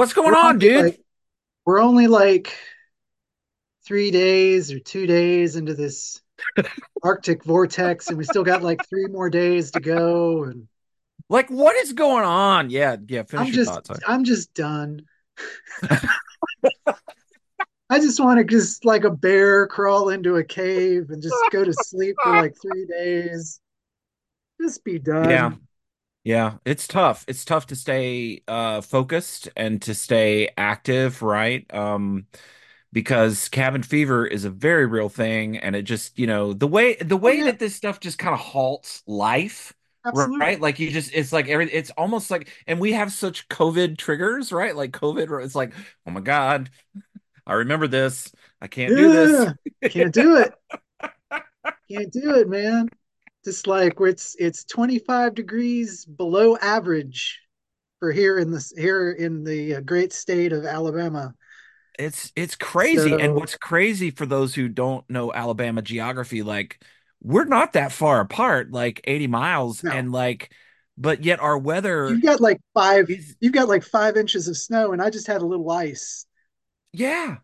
What's going on, dude? like we're only like three days or two days into this Arctic vortex, and we still got like three more days to go. And Like, what is going on? Yeah, yeah. Finish I'm your just thoughts. I'm just done. I just want to just like a bear crawl into a cave and just go to sleep for like three days. Just be done. yeah. Yeah, it's tough. It's tough to stay uh focused and to stay active, right? Um, because cabin fever is a very real thing, and it just, you know, the way the Oh way yeah, that this stuff just kind of halts life. Right, like you just, it's like every, it's almost like, and we have such COVID triggers, right? Like COVID, it's like, oh my God, I remember this. I can't do this. Yeah, can't do it. Can't do it, man. Just like where it's it's 25 degrees below average for here in this here in the uh, great state of Alabama. It's it's crazy. And what's crazy for those who don't know Alabama geography, like we're not that far apart, like 80 miles, no, and like, but yet our weather you've got like five is, you've got like five inches of snow, and I just had a little ice. yeah,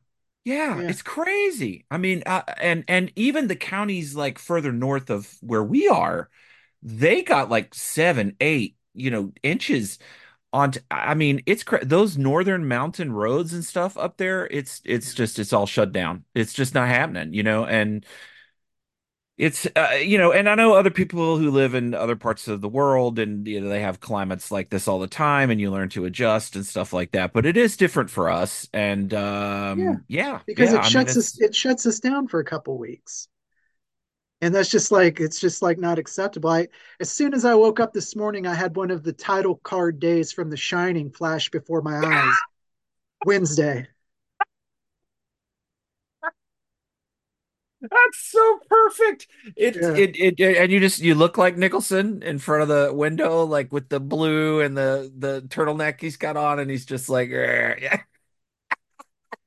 yeah, Yeah, it's crazy. I mean, uh, and and even the counties like further north of where we are, they got like seven, eight, you know, inches on. T- I mean, it's cra those northern mountain roads and stuff up there. It's it's just it's all shut down. It's just not happening, you know, and. It's uh, you know, and I know other people who live in other parts of the world, and you know they have climates like this all the time, and you learn to adjust and stuff like that. But it is different for us, and yeah, um, yeah, because yeah. it I mean, shuts us it shuts us down for a couple weeks. And that's just like it's just like not acceptable. I, as soon as I woke up this morning, I had one of the title card days from The Shining flash before my eyes. Wednesday. That's so perfect. It, Yeah. it it and you just you look like Nicholson in front of the window, like with the blue and the the turtleneck he's got on, and he's just like, "Eh, yeah,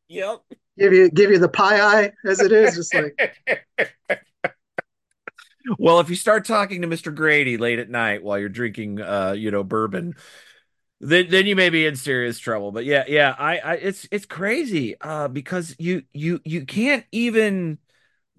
yep. give you give you the pie eye as it is, just like Well, if you start talking to Mr. Grady late at night while you're drinking, uh, you know, bourbon, then then you may be in serious trouble. But yeah, yeah, I, I it's it's crazy, uh, because you you you can't even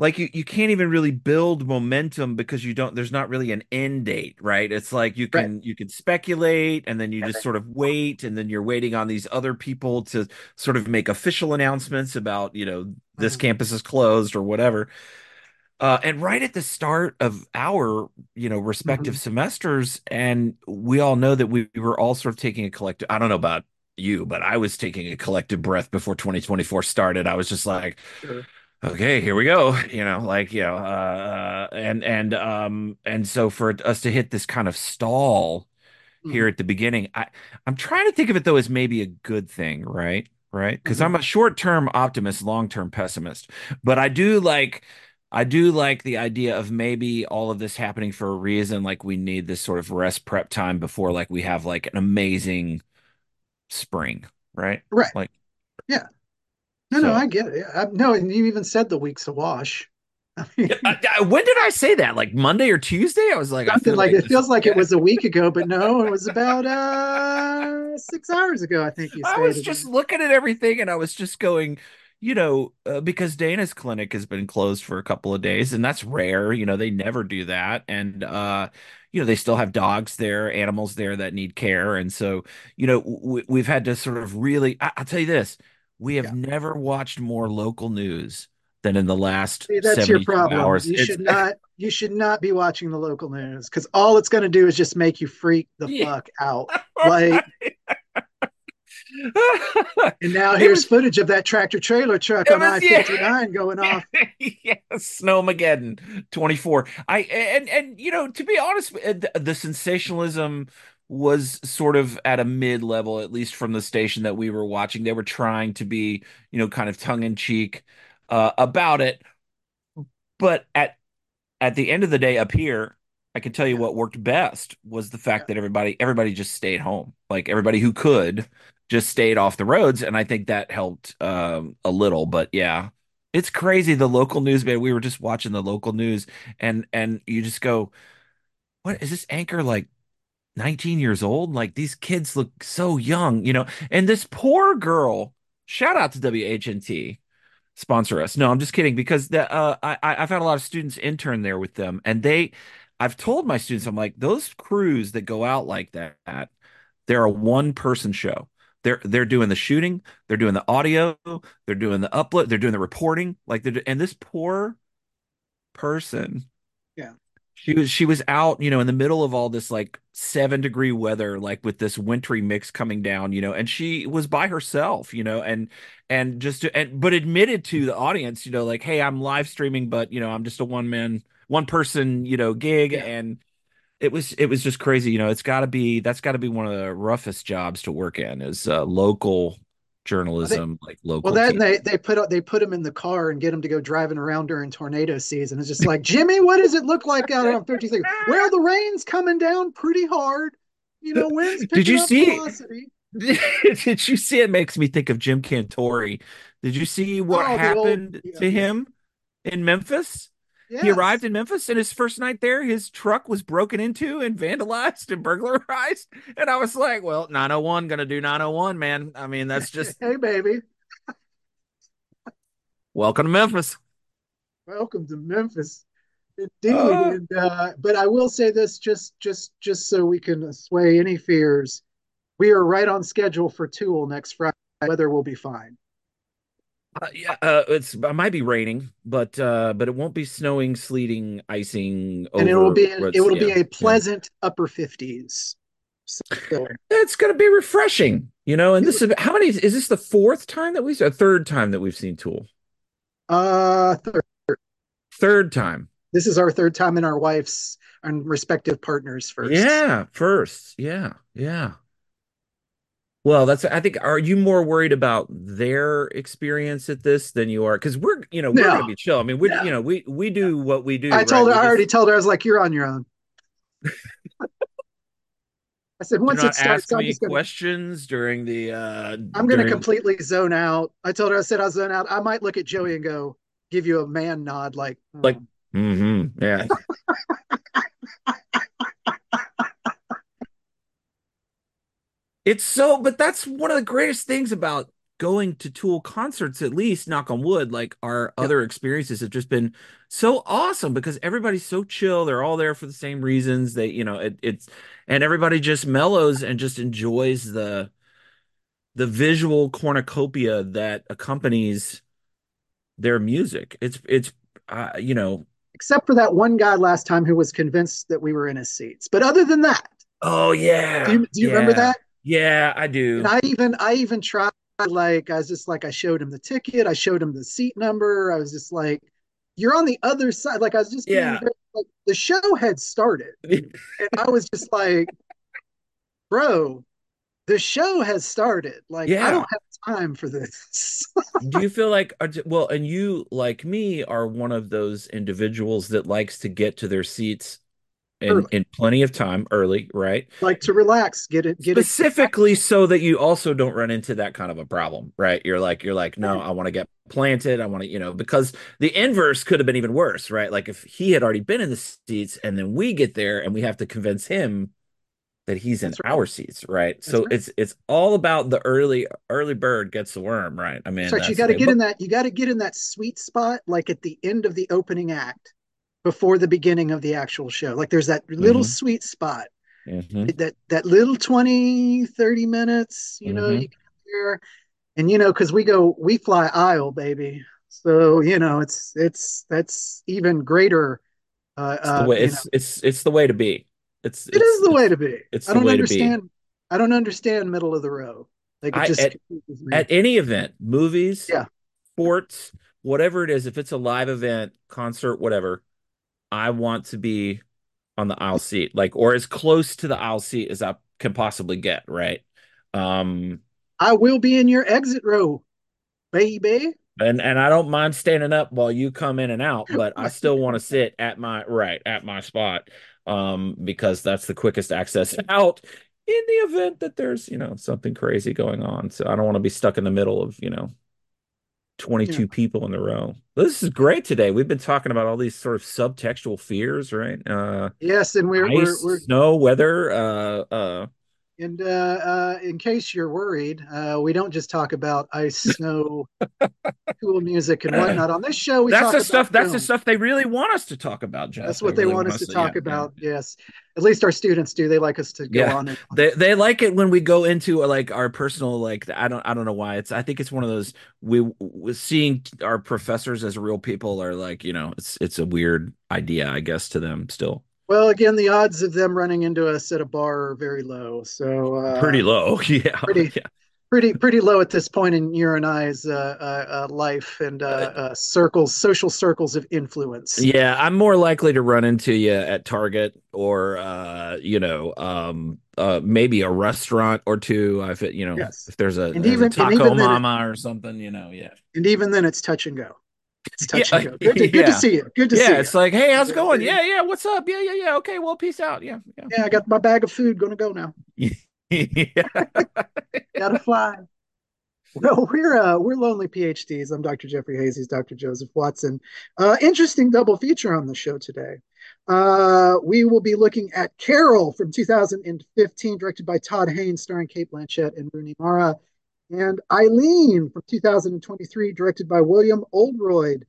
like you you can't even really build momentum because you don't. There's not really an end date, right? It's like you right. can you can speculate, and then you just sort of wait, and then you're waiting on these other people to sort of make official announcements about, you know, this Uh-huh. campus is closed or whatever. Uh, and right at the start of our, you know, respective Mhm. semesters, and we all know that we, we were all sort of taking a collective, I don't know about you, but I was taking a collective breath before 2024 started. I was just like, Sure. Okay, here we go. You know, like, you know, uh, and, and, um, and so for us to hit this kind of stall here Mhm. at the beginning, I, I'm trying to think of it though as maybe a good thing, right? Right. Because Mhm. I'm a short-term optimist, long-term pessimist. But I do like I do like the idea of maybe all of this happening for a reason. Like we need this sort of rest prep time before like we have like an amazing spring, right? Right. Like Yeah. No, no. I get it. I, no, and you even said the weeks to wash. I mean, when did I say that? Like Monday or Tuesday? I was like, I something feel like like it feels like it was a week ago, but no, it was about uh six hours ago, I think you I was just looking at everything and I was just going, you know, uh, because Dana's clinic has been closed for a couple of days and that's rare. You know, they never do that. And, uh, you know, they still have dogs there, animals there that need care. And so, you know, w we've had to sort of really, I I'll tell you this, we have Yeah. never watched more local news than in the last See, that's your problem. hours. You It's, should not you should not be watching the local news because all it's going to do is just make you freak the yeah. fuck out. Like, and now here's was footage of that tractor trailer truck on. I-59 going off. yeah, Snowmageddon 24. I and and you know, to be honest, uh, the, the sensationalism was sort of at a mid-level, at least from the station that we were watching. They were trying to be, you know, kind of tongue-in-cheek uh, about it. But at at the end of the day, up here, I can tell you what worked best was the fact that everybody everybody just stayed home. Like everybody who could just stayed off the roads, and I think that helped um, a little. But yeah, it's crazy the local news, man. We were just watching the local news, and and you just go, "What is this anchor like? 19 years old. Like these kids look so young, you know. And this poor girl, shout out to WHNT, sponsor us. No, I'm just kidding because the uh, I I've had a lot of students intern there with them, and they, I've told my students, I'm like those crews that go out like that, they're a one person show. They're they're doing the shooting, they're doing the audio, they're doing the upload, they're doing the reporting, like they're and this poor person. She was she was out, you know, in the middle of all this like seven degree weather, like with this wintry mix coming down, you know, and she was by herself, you know, and and just and but admitted to the audience, you know, like, hey, I'm live streaming, but you know, I'm just a one man, one person, you know, gig, Yeah. and it was it was just crazy, you know. It's got to be that's got to be one of the roughest jobs to work in is uh, local Well, they, journalism, like local. well then they they put they put him in the car and get him to go driving around during tornado season. It's just like, Jimmy, what does it look like out on 53? Well, the rain's coming down pretty hard. You know, wind's Did you see? velocity. Did you see it makes me think of Jim Cantore? Did you see what Oh, the old, happened yeah, to him in Memphis? He arrived in Memphis and his first night there, his truck was broken into and vandalized and burglarized. And I was like, well, 901 gonna do 901, man. I mean, that's just Hey, baby, welcome to Memphis. welcome to Memphis. Indeed, Uh, and uh, but I will say this just just just so we can sway any fears. We are right on schedule for Tool next Friday. Weather will be fine, uh, yeah, uh, it's it might be raining, but uh, but it won't be snowing, sleeting, icing and it will be it will be yeah, a yeah. pleasant upper fifties. So It's gonna be refreshing, you know. And this is how many is this the fourth time that we've a third time that we've seen Tool? uh, third, Third time. this is our third time in our wife's and respective partners first. Yeah, first. Yeah, yeah. Well, that's I think are you more worried about their experience at this than you are because we're you know we're gonna be chill. I mean we you know we we do what we do I right. told her. We I already just told her. I was like, "You're on your own." I said, "Once it starts, ask I'm just gonna questions during the uh I'm gonna during completely zone out." I told her. I said, "I'll zone out." I might look at Joey and go, give you a man nod, like, like "Hmm." hmm yeah. It's so, but that's one of the greatest things about going to Tool concerts, at least, knock on wood, like our "Yeah, other experiences have just been so awesome because everybody's so chill. They're all there for the same reasons. They, you know, it, it's, and everybody just mellows and just enjoys the the visual cornucopia that accompanies their music. It's it's uh, you know, except for that one guy last time who was convinced that we were in his seats. But other than that, oh do yeah, you do you remember that? Yeah, I And do. I even I even tried like I was just like I showed him the ticket, I showed him the seat number. I was just like, "You're on the other side." Like I was just Yeah. very, like the show had started, and I was just like, "Bro, the show has started. Like I don't have time for this." Do you feel like, uh, well, and you, like me, are one of those individuals that likes to get to their seats in in plenty of time early, right? like to relax, get it, get it. Specifically so that you also don't run into that kind of a problem, right? You're like, you're like, no, I want to get planted. I want to, you know, because the inverse could have been even worse, right? Like if he had already been in the seats and then we get there and we have to convince him that he's in right. our seats, right? That's So right. it's it's all about the early early bird gets the worm, right? I That's mean, right. You got to get in that. You got to get in that sweet spot, like at the end of the opening act, before the beginning of the actual show. Like there's that little hmm sweet spot, hmm that that little 20, 30 minutes. You know, you hmm get there, and you know, because we go, we fly aisle, baby. So you know, it's it's that's even greater. Uh, It's the uh, way you know, it's it's it's the way to be. It's it it's is the way to be. it's I the don't way to be. understand. I don't understand middle of the row. Like it I just at at any event, movies, Yeah, sports, whatever it is, if it's a live event, concert, whatever, I want to be on the aisle seat, like or as close to the aisle seat as I can possibly get, right? Um, I will be in your exit row, baby. and and I don't mind standing up while you come in and out, but I still want to sit at my right at my spot, um, because that's the quickest access out in the event that there's, you know, something crazy going on. So I don't want to be stuck in the middle of, you know, Yeah. 22 people in the row. This is great today. We've been talking about all these sort of subtextual fears, right? Uh, Yes, and we're we're we're snow, weather. Uh, uh, and uh, uh, in case you're worried, uh, we don't just talk about ice, snow, cool music, and whatnot. On this show, we that's talk the stuff. That's the stuff they really want us to talk about, Jeff. That's what they really want us to. Yeah, talk yeah. about. Yes, at least our students do. They like us to go Yeah, on and on. they they like it when we go into like our personal like I don't I don't know why it's I think it's one of those we, we seeing our professors as real people are like you know it's it's a weird idea I guess to them still Well, again, the odds of them running into us at a bar are very low. So pretty uh, low yeah pretty yeah pretty pretty low at this point in your and I's uh, uh, uh, life and uh, uh, circles, social circles of influence. yeah I'm more likely to run into you at Target or uh you know um uh maybe a restaurant or two if it you know Yes, if there's a there's even and taco then, it, mama or something you know yeah and even then, it's touch and go. It's touch and yeah go. Good to good to see you. Good to Yeah, see you. Yeah, it's like, hey, how's it going? Yeah, Yeah, yeah, what's up? Yeah, yeah, yeah. Okay, well, peace out. Yeah, Yeah, I got my bag of food. Gonna go now. yeah. Yeah. Gotta fly. Well, we're uh, we're lonely PhDs. I'm Dr. Jeffrey Hayes. He's Dr. Joseph Watson. Uh, interesting double feature on the show today. Uh, we will be looking at Carol from 2015, directed by Todd Haynes, starring Cate Blanchett and Rooney Mara, and Eileen from 2023, directed by William Oldroyd,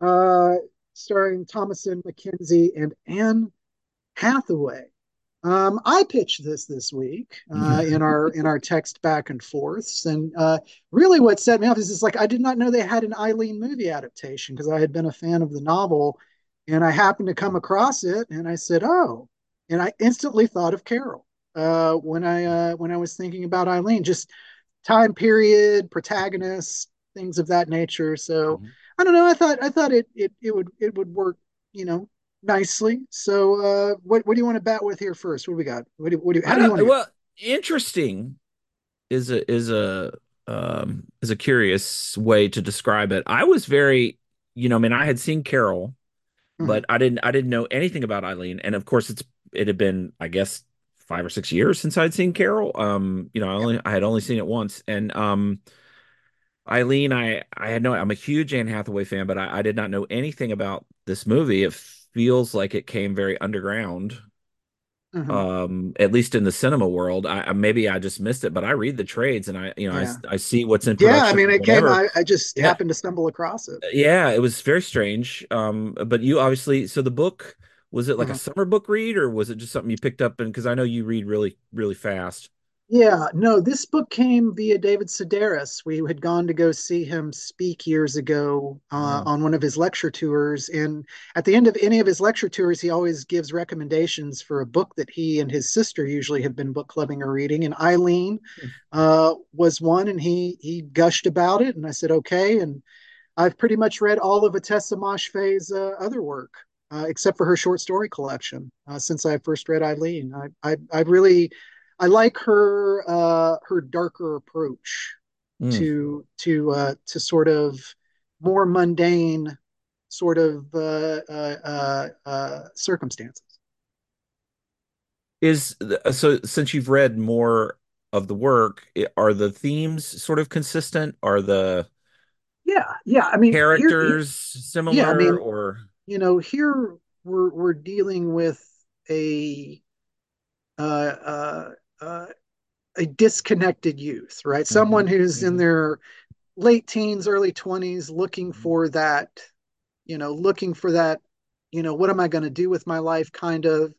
uh, starring Thomasin McKenzie and Anne Hathaway. Um, I pitched this this week uh, in our in our text back and forths, and uh, really what set me off is, is like I did not know they had an Eileen movie adaptation because I had been a fan of the novel, and I happened to come across it, and I said, "Oh," and I instantly thought of Carol uh, when I uh, when I was thinking about Eileen, just time period, protagonists, things of that nature. So Mhm. I don't know. I thought I thought it it it would it would work, you know, nicely. So, uh, what what do you want to bat with here first? What do we got? What do, what do you, how do you want to? well, interesting is a is a um is a curious way to describe it. I was very, you know, I mean, I had seen Carol, Mhm. but I didn't I didn't know anything about Eileen, and of course, it's it had been, I guess, five or six years since I'd seen Carol. Um, you know, I only I had only seen it once, and um. Eileen, I I had no I'm a huge Anne Hathaway fan, but I, I did not know anything about this movie. It feels like it came very underground, Mhm. um, at least in the cinema world. I, I maybe I just missed it, but I read the trades and I you know I Yeah. I see what's in Yeah. I mean, it came. I, I just Yeah, happened to stumble across it. yeah, it was very strange. Um, but you obviously so the book was it like a Mhm. summer book read or was it just something you picked up and because I know you read really really fast. Yeah, no, this book came via David Sedaris. We had gone to go see him speak years ago uh, Mm, on one of his lecture tours. And at the end of any of his lecture tours, he always gives recommendations for a book that he and his sister usually have been book clubbing or reading. And Eileen uh, was one, and he he gushed about it. And I said, okay. And I've pretty much read all of Ottessa Moshfegh's uh, other work, uh, except for her short story collection, uh, since I first read Eileen. I, I, I really, I like her uh, her darker approach mm. to to uh, to sort of more mundane sort of uh, uh, uh, uh, circumstances. Is so since you've read more of the work, are the themes sort of consistent? Are the Yeah, yeah. I mean, here, here characters yeah. I similar mean, or you know, here we're we're dealing with a uh, uh, uh, a disconnected youth, right? Someone Mhm, who's in mhm, their late teens, early 20s, looking mhm. for that, you know, looking for that, you know, what am I going to do with my life kind of.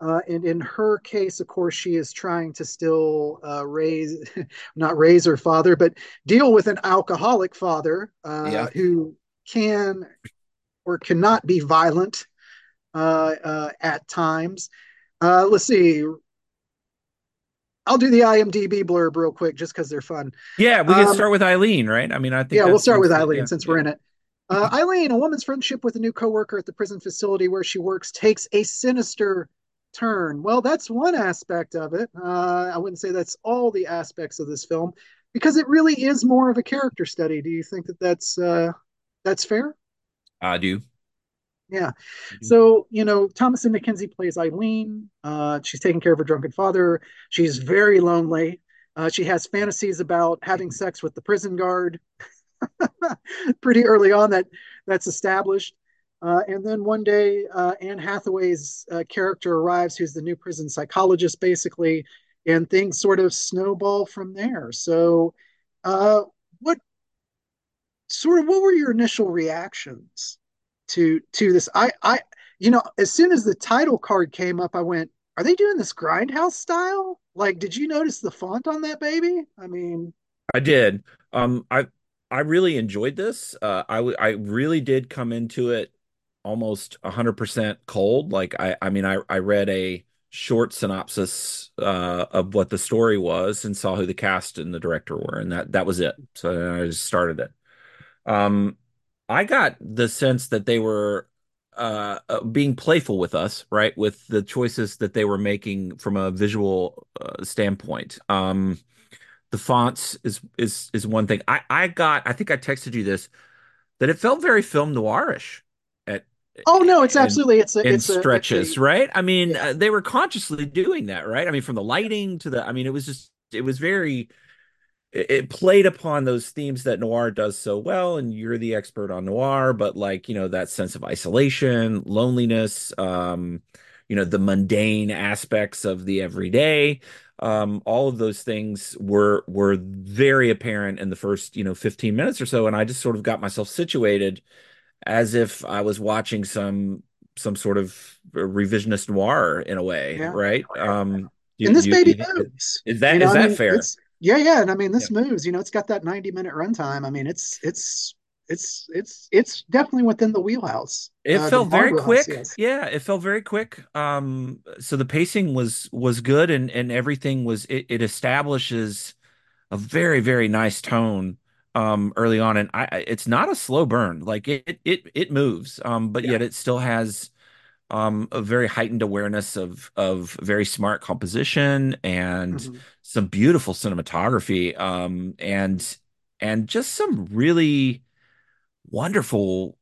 Uh, and in her case, of course, she is trying to still uh, raise, not raise her father, but deal with an alcoholic father uh, yeah. who can or cannot be violent uh, uh, at times. Uh, let's see. I'll do the IMDb blurb real quick just because they're fun. Yeah, we can Um, start with Eileen, right? I mean, I think yeah, we'll start with Eileen yeah, since we're in it. Uh, Eileen, a woman's friendship with a new coworker at the prison facility where she works, takes a sinister turn. Well, that's one aspect of it. Uh, I wouldn't say that's all the aspects of this film because it really is more of a character study. Do you think that that's uh, that's fair? I do. Yeah. So, you know, Thomasin McKenzie plays Eileen. Uh, she's taking care of her drunken father. She's very lonely. Uh, she has fantasies about having sex with the prison guard. pretty early on that that's established. Uh, and then one day, uh, Anne Hathaway's uh, character arrives, who's the new prison psychologist, basically, and things sort of snowball from there. So, uh, what sort of what were your initial reactions to to this? I I you know, as soon as the title card came up, I went, "Are they doing this grindhouse style?" Like, did you notice the font on that baby? I mean, I did. Um, I I really enjoyed this. Uh, I w I really did come into it almost 100% cold. Like I I mean I I read a short synopsis uh of what the story was and saw who the cast and the director were and that that was it. So I just started it. Um, I got the sense that they were uh, uh, being playful with us, right? With the choices that they were making from a visual uh, standpoint. Um, the fonts is is is one thing. I I got. I think I texted you this that it felt very film noirish at oh no, it's in absolutely it's a in it's a it's a stretches, right? I mean, yeah uh, they were consciously doing that, right? I mean, from the lighting to the. I mean, it was just it was very it, it played upon those themes that noir does so well and you're the expert on noir but like you know that sense of isolation loneliness um you know the mundane aspects of the everyday um all of those things were were very apparent in the first you know 15 minutes or so and I just sort of got myself situated as if I was watching some some sort of revisionist noir in a way yeah. right um you, and this you, baby you moves. is You that know, is I mean, fair it's yeah, yeah, and I mean, yeah this moves. You know, it's got that ninety minute runtime. I mean, it's it's it's it's it's definitely within the wheelhouse, It uh, felt very quick. Yes. Yeah, it felt very quick. Um, so the pacing was was good and and everything was it, it establishes a very, very nice tone um early on. And I I- it's not a slow burn. Like it it it moves. Um, but Yeah. yet it still has um a very heightened awareness of of very smart composition and hmm some beautiful cinematography. Um and and just some really wonderful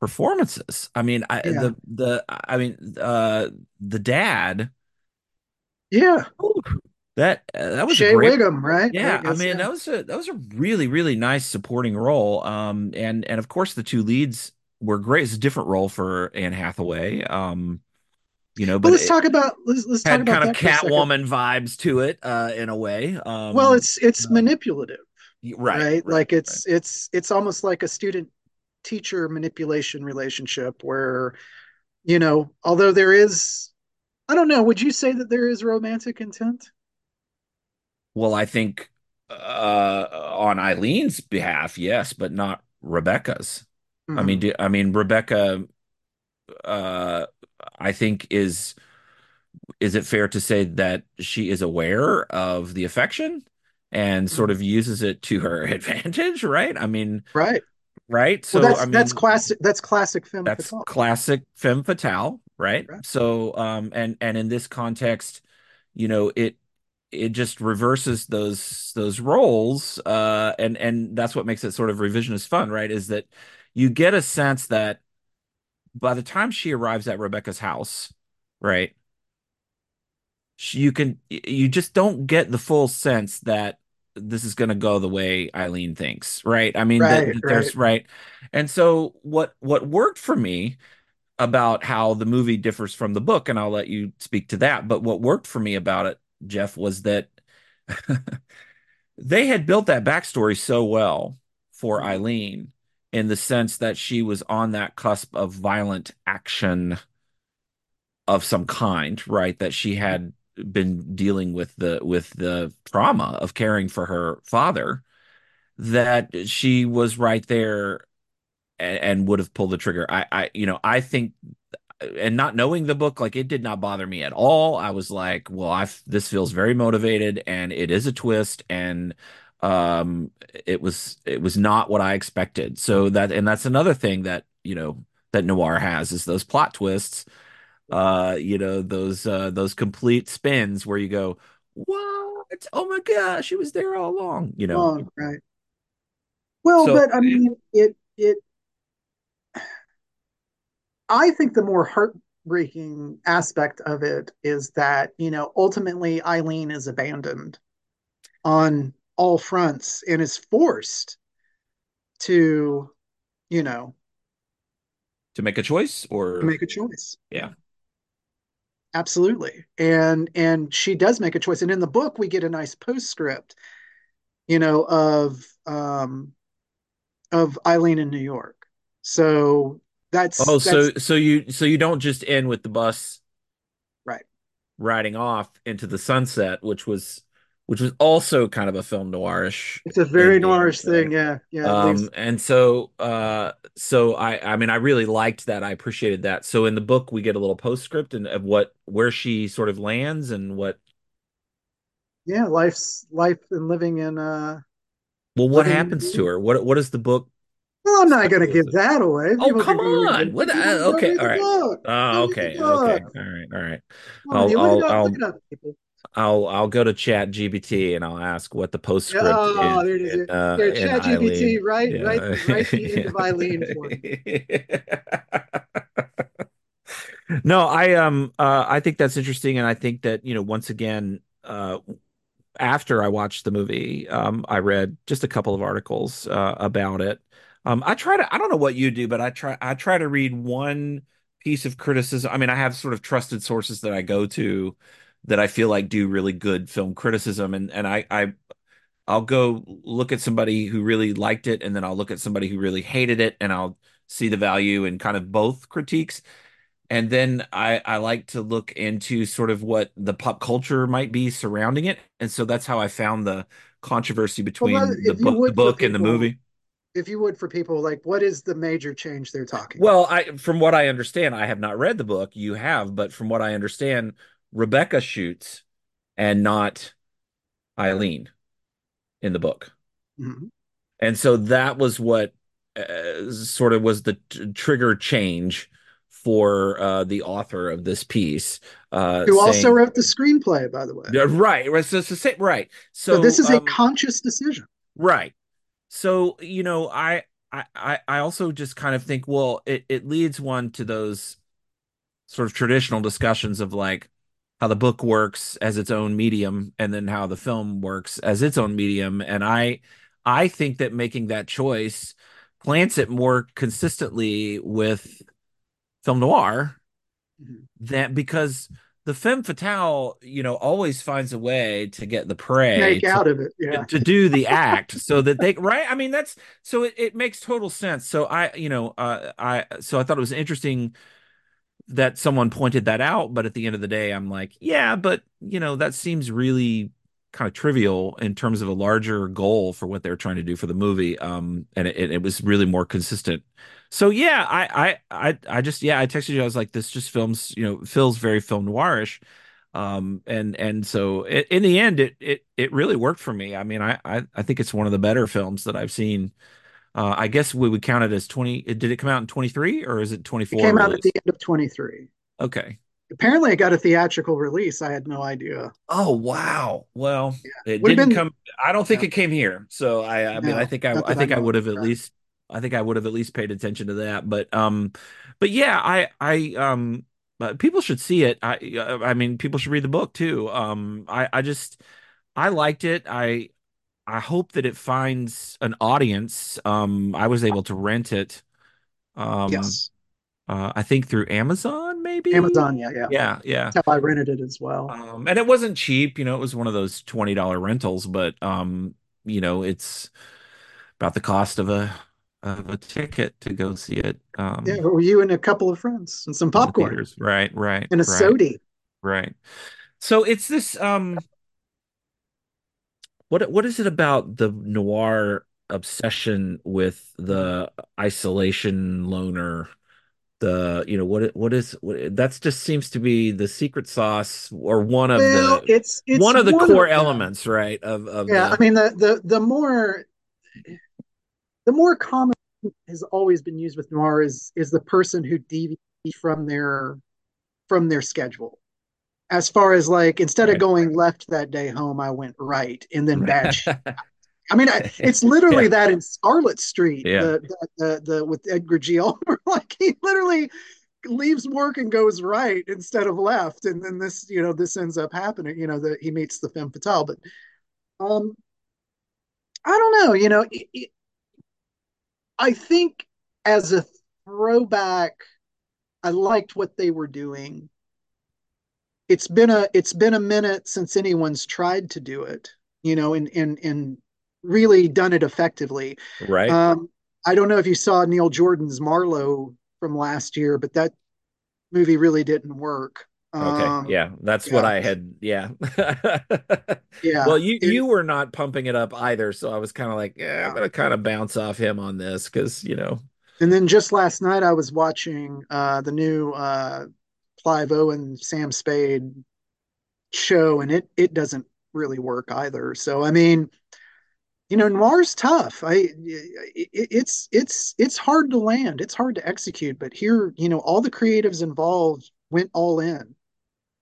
performances. I mean, I Yeah. the the I mean uh the dad Yeah. whew, that uh, that was a Shea great Whigham, right? Yeah, I guess. mean Yeah. that was a that was a really really nice supporting role. Um and and of course the two leads were great. It's a different role for Anne Hathaway. Um you know, But but let's it talk about let's let's talk about kind of. Catwoman vibes to it uh in a way. Well, Um it's it's um, manipulative, right, right? right, Like right. it's it's it's almost like a student teacher manipulation relationship where you know, although there is, I don't know, would you say that there is romantic intent? Well, I think uh on Eileen's behalf, yes, but not Rebecca's. I mean, do, I mean Rebecca uh I think is is it fair to say that she is aware of the affection and sort hmm of uses it to her advantage, right? I mean, Right. right? Well, So, I that's that's classic. That's classic femme that's fatale. classic femme fatale, right? Right. So, um, and and in this context, you know, it it just reverses those those roles, uh, and and that's what makes it sort of revisionist fun, right? Is that you get a sense that by the time she arrives at Rebecca's house, right, she, you can you just don't get the full sense that this is going to go the way Eileen thinks, right? I mean Right. that Right. there's right, and so what what worked for me about how the movie differs from the book, and I'll let you speak to that. But what worked for me about it, Jeff, was that they had built that backstory so well for hmm Eileen in the sense that she was on that cusp of violent action of some kind, right? That she hmm had been dealing with the with the trauma of caring for her father, that she was right there and, and would have pulled the trigger. I, I, you know, I think and not knowing the book, like it did not bother me at all. I was like, well, I this feels very motivated, and it is a twist, and um, it was it was not what I expected. So that and that's another thing that you know that noir has is those plot twists. Uh, you know those uh those complete spins where you go, what? Oh my gosh, she was there all along. You know. Long. Right. Well, So but I mean, it it. I think the more heartbreaking aspect of it is that you know ultimately Eileen is abandoned on all fronts and is forced to, you know, to make a choice or make a choice. yeah. Absolutely. And and she does make a choice. And in the book we get a nice postscript, you know, of um of Eileen in New York. So that's Oh, that's so so you so you don't just end with the bus right. riding off into the sunset, which was which was also kind of a film noirish It's a very noirish thing. right? Yeah. Yeah. Um, and so uh so I I mean I really liked that. I appreciated that. So in the book we get a little postscript and of what where she sort of lands and what yeah, life's life and living in uh well what in happens to her? What what does the book Well, I'm not gonna with? give that away. Oh, People come on. What people uh, okay, all right. book. Go read the okay, okay. All right, all right. On, I'll I'll I'll it. I'll I'll go to Chat GPT and I'll ask what the postscript oh, is there it is. in uh Here, in Chat GPT, write, Yeah. write the end of Eileen for me. No, I um uh I think that's interesting and I think that, you know, once again, uh after I watched the movie, um I read just a couple of articles uh about it. Um I try to I don't know what you do, but I try I try to read one piece of criticism. I mean, I have sort of trusted sources that I go to that I feel like do really good film criticism and and I I I'll go look at somebody who really liked it, and then I'll look at somebody who really hated it, and I'll see the value in kind of both critiques. And then I, I like to look into sort of what the pop culture might be surrounding it. And so that's how I found the controversy Well, between the if book, the book and the movie. if you would for people, like, what is the major change they're talking Well, about? I from what I understand, I have not read the book. You have, but from what I understand, Rebecca shoots and not Eileen in the book. Mhm. And so that was what uh, sort of was the t- trigger change for uh, the author of this piece, uh, Who also wrote the screenplay, by the way. Yeah, right, right, so, so say, right. So this So, is a um, conscious decision. right. So, you know, I, I, I I also just kind of think, well, it, it leads one to those sort of traditional discussions of like how the book works as its own medium and then how the film works as its own medium and i i think that making that choice plants it more consistently with film noir Mhm. that because the femme fatale you know always finds a way to get the prey Make to out of it. Yeah. to do the act so that they right i mean that's so it, it makes total sense so i you know uh, i so i thought it was interesting that someone pointed that out, but at the end of the day, I'm like, yeah, but you know, that seems really kind of trivial in terms of a larger goal for what they're trying to do for the movie. Um, and it, it was really more consistent. So yeah, I, I, I, I just, yeah, I texted you. I was like, this just films, you know, feels very film noirish. Um, and, and so it, in the end, it, it, it really worked for me. I mean, I, I, I think it's one of the better films that I've seen. Uh, I guess we would count it as 20. Did it come out in 23 or is it 24? It 24 came out at the end of 23. Okay. Apparently, it got a theatrical release. I had no idea. Oh wow. Well, Yeah. it Would have didn't been, come. I don't think yeah, it came here. So I I mean I no, think I I I think I know would have at least I think I would have at least paid attention to that. But um but yeah, I I um but people should see it. I uh, I mean people should read the book too. Um I I just I liked it. I I hope that it finds an audience. Um I was able to rent it um Yes. uh I think through Amazon maybe. Amazon. Yeah. Yeah. Yeah, yeah. That's how I rented it as well. Um, and it wasn't cheap, you know, it was one of those $20 rentals, but um, you know, it's about the cost of a of a ticket to go see it Yeah. um Were you and a couple of friends and some popcorn theaters. Right, right, and a right, sody? right. So it's this um what what is it about the noir obsession with the isolation loner? The, you know, what what is what that's just seems to be the secret sauce or one of Well, the it's it's one of the one core of elements, right, of of Yeah. I the mean, the the the more the more common has always been used with noir is is the person who deviates from their from their schedule. As far as like instead of going left that day home, I went right and then bad. sh- I mean, I, it's literally Yeah, that in Scarlet Street, yeah, the the the, the with Edgar G. Ulmer, like he literally leaves work and goes right instead of left, and then this you know this ends up happening. You know that he meets the femme fatale, but um, I don't know. You know, it, it, I think as a throwback, I liked what they were doing. It's been a it's been a minute since anyone's tried to do it, you know, and and and really done it effectively. Right? Um, I don't know if you saw Neil Jordan's Marlowe from last year, but that movie really didn't work. Okay. Um, Yeah, that's what I had. Yeah. yeah. Well, you It, you were not pumping it up either, so I was kind of like, yeah, I'm gonna kind of bounce off him on this because, you know, And then just last night, I was watching uh, the new uh, Clive Owen, Sam Spade show, and it it doesn't really work either. So I mean, you know, noir's tough. I it, it's it's it's hard to land. It's hard to execute. But here, you know, all the creatives involved went all in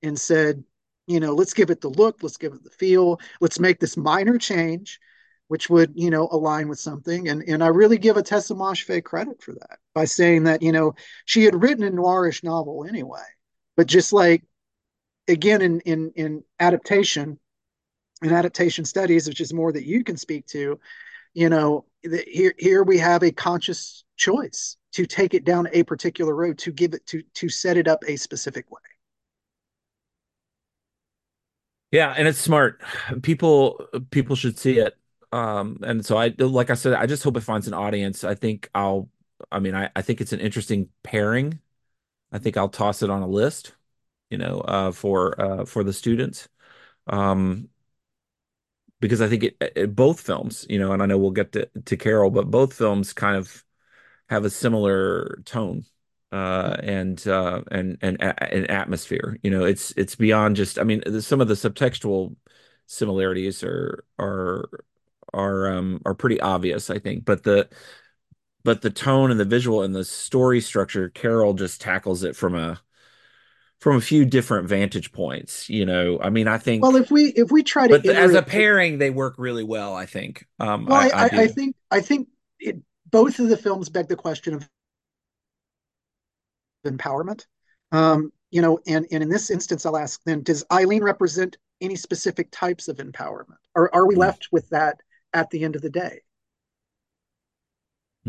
and said, you know, let's give it the look, let's give it the feel, let's make this minor change, which would, you know, align with something. And and I really give Ottessa Moshfegh credit for that by saying that, you know, she had written a noirish novel anyway, but just like again in in in adaptation and adaptation studies, which is more that you can speak to, you know, the, here here we have a conscious choice to take it down a particular road to give it to to set it up a specific way. yeah, and it's smart. People people should see it. Um, and so I like I said, I just hope it finds an audience. I think I'll I mean, I, I think it's an interesting pairing. I think I'll toss it on a list, you know, uh for uh for the students. Um, because I think it, it both films, you know, and I know we'll get to, to Carol, but both films kind of have a similar tone uh and uh and and and atmosphere you know it's it's beyond just I mean some of the subtextual similarities are are are um are pretty obvious I think but the but the tone and the visual and the story structure Carol just tackles it from a from a few different vantage points you know I mean I think. Well, if we if we try to but enter as a pairing they work really well I think um Well, I I, I I, I think I think it, both of the films beg the question of empowerment. Um, you know, and, and in this instance, I'll ask then: Does Eileen represent any specific types of empowerment, or are we Hmm. left with that at the end of the day?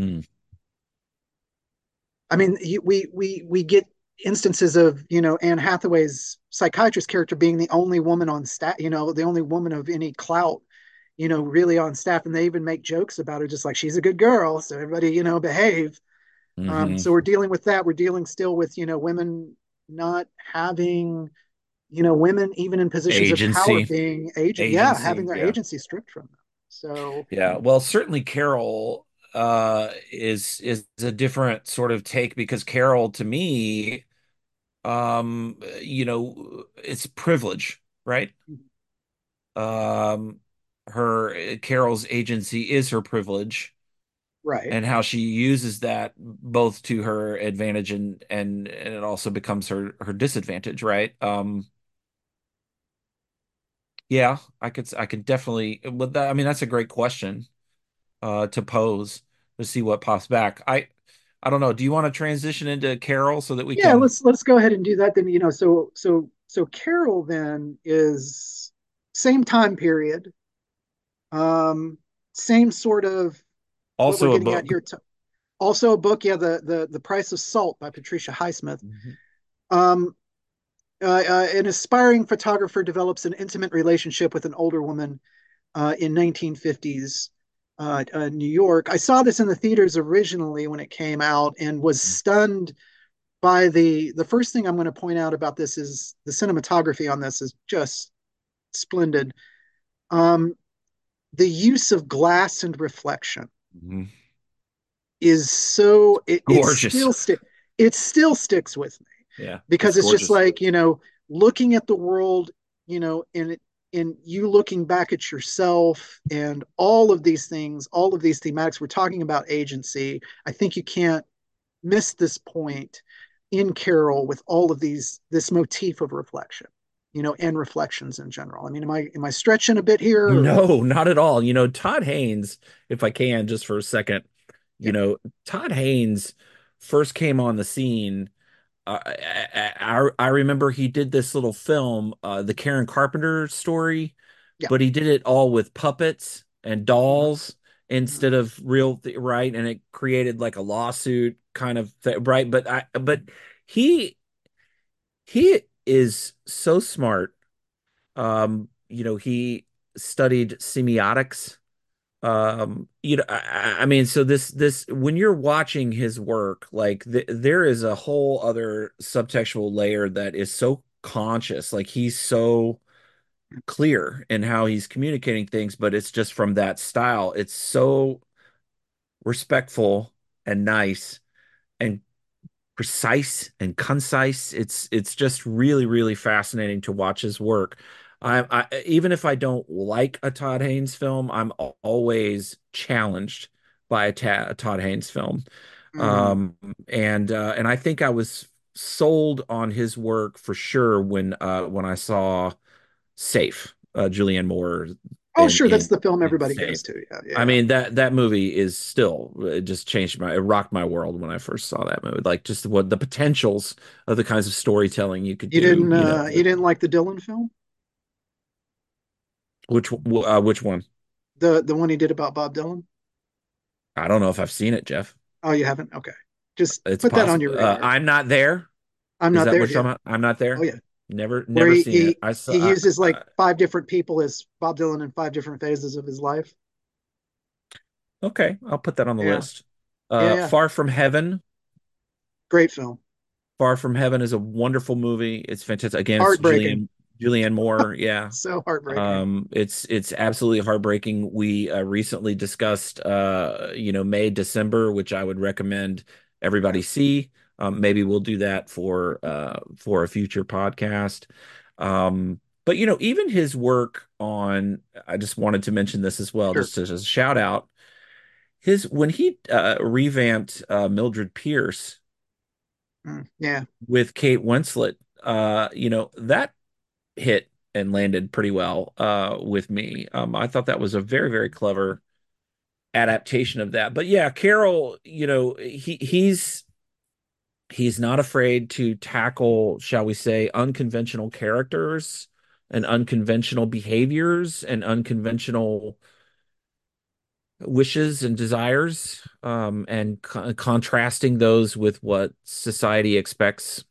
Hmm. I mean, we we we get instances of you know Anne Hathaway's psychiatrist character being the only woman on staff, you know, the only woman of any clout, you know, really on staff, and they even make jokes about her, just like she's a good girl, so everybody, you know, behave. Um, hmm so we're dealing with that. We're dealing still with you know women not having you know women even in positions of power being agent, yeah, having their yeah agency stripped from them. So Yeah, well, certainly Carol uh is is a different sort of take because Carol to me um you know it's privilege, right? Um her Carol's agency is her privilege right. and how she uses that both to her advantage and and and it also becomes her her disadvantage, right? Um yeah, I could I could definitely with that I mean that's a great question. Uh, to pose to see what pops back. I I don't know. Do you want to transition into Carol so that we Yeah, can let's let's go ahead and do that then. You know, so so so Carol then is same time period, um, same sort of also a book? here. T also a book, yeah, the the the Price of Salt by Patricia Highsmith. Mhm. Um, uh, uh, an aspiring photographer develops an intimate relationship with an older woman uh, in 1950s uh, uh, New York. I saw this in the theaters originally when it came out and was stunned by the the first thing I'm going to point out about this is the cinematography on this is just splendid. Um, the use of glass and reflection Mhm. is so it, it Gorgeous. still sti- it still sticks with me Yeah, because it's it's just like you know looking at the world you know in in you looking back at yourself and all of these things all of these thematics we're talking about agency i think you can't miss this point in carol with all of these this motif of reflection you know and reflections in general i mean am i am i stretching a bit here or No, not at all. You know, Todd Haynes, if I can, just for a second, you yeah know, Todd Haynes first came on the scene. Uh, I, I I remember he did this little film, uh, the Karen Carpenter story, yeah. but he did it all with puppets and uh-huh. dolls instead of real th right and it created like a lawsuit kind of thing, right? But I but he he is so smart. Um you know he studied semiotics um you know I, I mean so this this when you're watching his work like th there is a whole other subtextual layer that is so conscious like he's so clear in how he's communicating things but it's just from that style it's so respectful and nice and precise and concise. It's it's just really really fascinating to watch his work. I, I even if I don't like a Todd Haynes film, I'm always challenged by a, ta a Todd Haynes film. Mm. Um, and uh, and I think I was sold on his work for sure when uh, when I saw Safe, uh, Julianne Moore Oh, in sure, that's in the film everybody Safe. goes to. Yeah, I mean that that movie is still it just changed my it rocked my world when I first saw that movie. Like just what the potentials of the kinds of storytelling you could You do, didn't you know. uh you didn't like the Dylan film? Which uh, which one? The the one he did about Bob Dylan? I don't know if I've seen it, Jeff. Oh, you haven't? Okay. Just It's put that on your Uh. I'm not there. I'm not that there. Yeah. I'm not there. Oh yeah. Never never he seen it. he I saw he uses like five different people as Bob Dylan in five different phases of his life. okay, I'll put that on the Yeah. list. Uh, yeah. Far from Heaven. Great film. Far from Heaven is a wonderful movie. It's fantastic. Again, it's Heartbreaking. Julianne Moore. Yeah. So heartbreaking. Um, it's it's absolutely heartbreaking. We uh, recently discussed uh, you know, May, December, which I would recommend everybody see. Um, maybe we'll do that for uh for a future podcast. Um, but you know, even his work on, I just wanted to mention this as well, Sure. just as a shout out. His when he uh revamped uh Mildred Pierce Mm, yeah. with Kate Winslet, uh, you know, that hit and landed pretty well uh with me. Um I thought that was a very very clever adaptation of that. But yeah, Carol, you know, he he's he's not afraid to tackle, shall we say, unconventional characters and unconventional behaviors and unconventional wishes and desires um and co contrasting those with what society expects